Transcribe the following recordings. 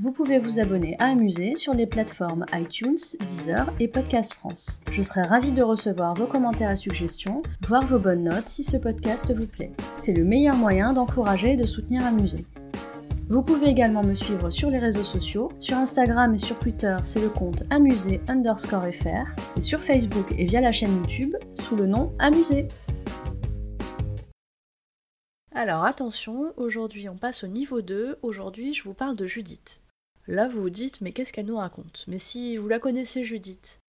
Vous pouvez vous abonner à Amuser sur les plateformes iTunes, Deezer et Podcast France. Je serai ravie de recevoir vos commentaires et suggestions, voire vos bonnes notes si ce podcast vous plaît. C'est le meilleur moyen d'encourager et de soutenir Amuser. Vous pouvez également me suivre sur les réseaux sociaux. Sur Instagram et sur Twitter, c'est le compte amusé underscore fr. Et sur Facebook et via la chaîne YouTube, sous le nom Amusé. Alors attention, aujourd'hui on passe au niveau 2. Aujourd'hui je vous parle de Judith. Là, vous dites, mais qu'est-ce qu'elle nous raconte? Mais si vous la connaissez, Judith.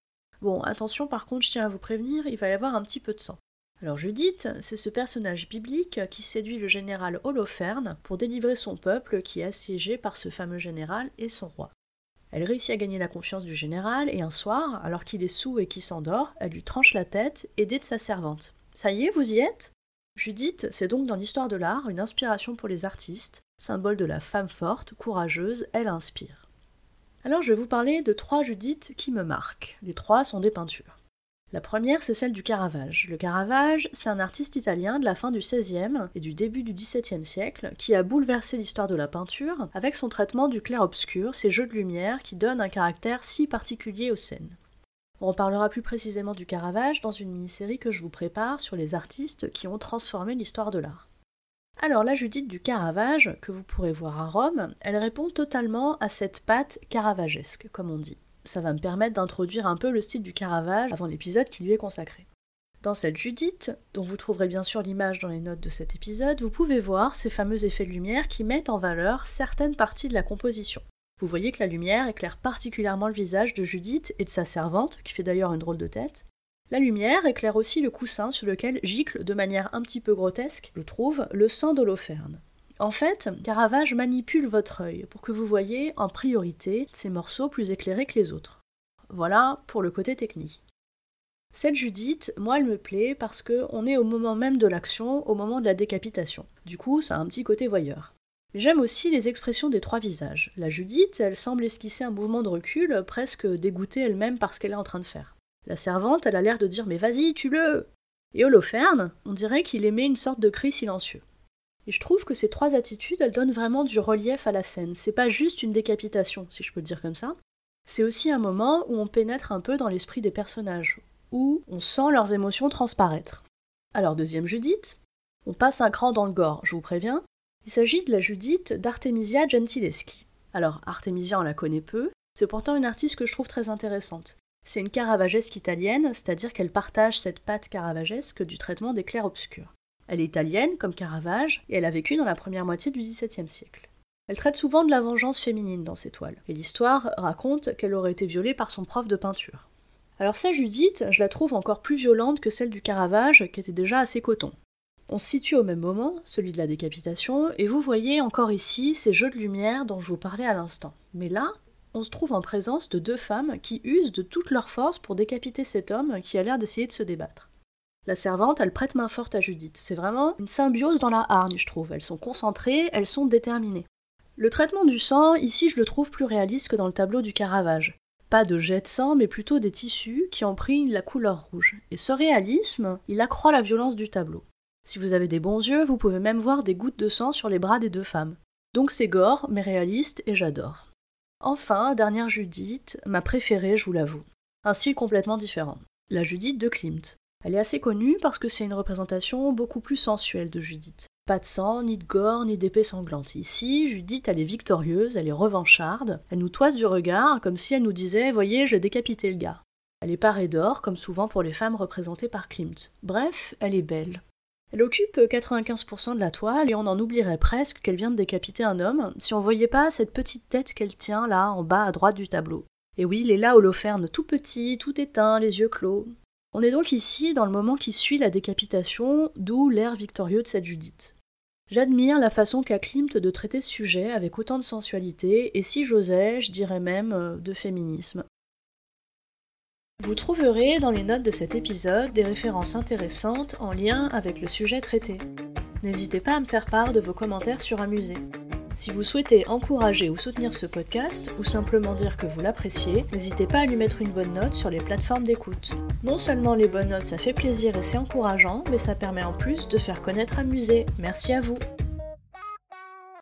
Bon, attention, par contre, je tiens à vous prévenir, il va y avoir un petit peu de sang. Alors Judith, c'est ce personnage biblique qui séduit le général Holoferne pour délivrer son peuple qui est assiégé par ce fameux général et son roi. Elle réussit à gagner la confiance du général et un soir, alors qu'il est sous et qu'il s'endort, elle lui tranche la tête, aidée de sa servante. Ça y est, vous y êtes? Judith, c'est donc dans l'histoire de l'art une inspiration pour les artistes, symbole de la femme forte, courageuse, elle inspire. Alors je vais vous parler de trois Judith qui me marquent. Les trois sont des peintures. La première, c'est celle du Caravage. Le Caravage, c'est un artiste italien de la fin du XVIe et du début du XVIIe siècle qui a bouleversé l'histoire de la peinture avec son traitement du clair-obscur, ces jeux de lumière qui donnent un caractère si particulier aux scènes. On parlera plus précisément du Caravage dans une mini-série que je vous prépare sur les artistes qui ont transformé l'histoire de l'art. Alors la Judith du Caravage, que vous pourrez voir à Rome, elle répond totalement à cette patte caravagesque, comme on dit. Ça va me permettre d'introduire un peu le style du Caravage avant l'épisode qui lui est consacré. Dans cette Judith, dont vous trouverez bien sûr l'image dans les notes de cet épisode, vous pouvez voir ces fameux effets de lumière qui mettent en valeur certaines parties de la composition. Vous voyez que la lumière éclaire particulièrement le visage de Judith et de sa servante, qui fait d'ailleurs une drôle de tête, la lumière éclaire aussi le coussin sur lequel gicle de manière un petit peu grotesque, je trouve, le sang d'Holoferne. En fait, Caravage manipule votre œil pour que vous voyez en priorité ces morceaux plus éclairés que les autres. Voilà pour le côté technique. Cette Judith, moi, elle me plaît parce qu'on est au moment même de l'action, au moment de la décapitation. Du coup, ça a un petit côté voyeur. J'aime aussi les expressions des trois visages. La Judith, elle semble esquisser un mouvement de recul, presque dégoûtée elle-même par ce qu'elle est en train de faire. La servante, elle a l'air de dire Mais vas-y, tue-le Et Holoferne, on dirait qu'il émet une sorte de cri silencieux. Et je trouve que ces trois attitudes, elles donnent vraiment du relief à la scène. C'est pas juste une décapitation, si je peux le dire comme ça. C'est aussi un moment où on pénètre un peu dans l'esprit des personnages, où on sent leurs émotions transparaître. Alors, deuxième Judith, on passe un cran dans le gore, je vous préviens. Il s'agit de la Judith d'Artemisia Gentileschi. Alors, Artemisia, on la connaît peu, c'est pourtant une artiste que je trouve très intéressante. C'est une caravagesque italienne, c'est-à-dire qu'elle partage cette patte caravagesque du traitement des clairs-obscurs. Elle est italienne, comme Caravage, et elle a vécu dans la première moitié du XVIIe siècle. Elle traite souvent de la vengeance féminine dans ses toiles, et l'histoire raconte qu'elle aurait été violée par son prof de peinture. Alors ça, Judith, je la trouve encore plus violente que celle du Caravage, qui était déjà assez coton. On se situe au même moment, celui de la décapitation, et vous voyez encore ici ces jeux de lumière dont je vous parlais à l'instant. Mais là, on se trouve en présence de deux femmes qui usent de toute leur force pour décapiter cet homme qui a l'air d'essayer de se débattre. La servante, elle prête main forte à Judith. C'est vraiment une symbiose dans la hargne, je trouve. Elles sont concentrées, elles sont déterminées. Le traitement du sang, ici, je le trouve plus réaliste que dans le tableau du Caravage. Pas de jet de sang, mais plutôt des tissus qui ont pris la couleur rouge. Et ce réalisme, il accroît la violence du tableau. Si vous avez des bons yeux, vous pouvez même voir des gouttes de sang sur les bras des deux femmes. Donc c'est gore, mais réaliste, et j'adore. Enfin, dernière Judith, ma préférée, je vous l'avoue. Un style complètement différent. La Judith de Klimt. Elle est assez connue parce que c'est une représentation beaucoup plus sensuelle de Judith. Pas de sang, ni de gore, ni d'épée sanglante. Ici, Judith, elle est victorieuse, elle est revancharde, elle nous toise du regard comme si elle nous disait Voyez, j'ai décapité le gars. Elle est parée d'or, comme souvent pour les femmes représentées par Klimt. Bref, elle est belle. Elle occupe 95% de la toile et on en oublierait presque qu'elle vient de décapiter un homme si on voyait pas cette petite tête qu'elle tient là en bas à droite du tableau. Et oui, il est là Holoferne, tout petit, tout éteint, les yeux clos. On est donc ici dans le moment qui suit la décapitation, d'où l'air victorieux de cette Judith. J'admire la façon qu'a Klimt de traiter ce sujet avec autant de sensualité, et si j'osais, je dirais même euh, de féminisme. Vous trouverez dans les notes de cet épisode des références intéressantes en lien avec le sujet traité. N'hésitez pas à me faire part de vos commentaires sur Amusé. Si vous souhaitez encourager ou soutenir ce podcast, ou simplement dire que vous l'appréciez, n'hésitez pas à lui mettre une bonne note sur les plateformes d'écoute. Non seulement les bonnes notes ça fait plaisir et c'est encourageant, mais ça permet en plus de faire connaître Amusé. Merci à vous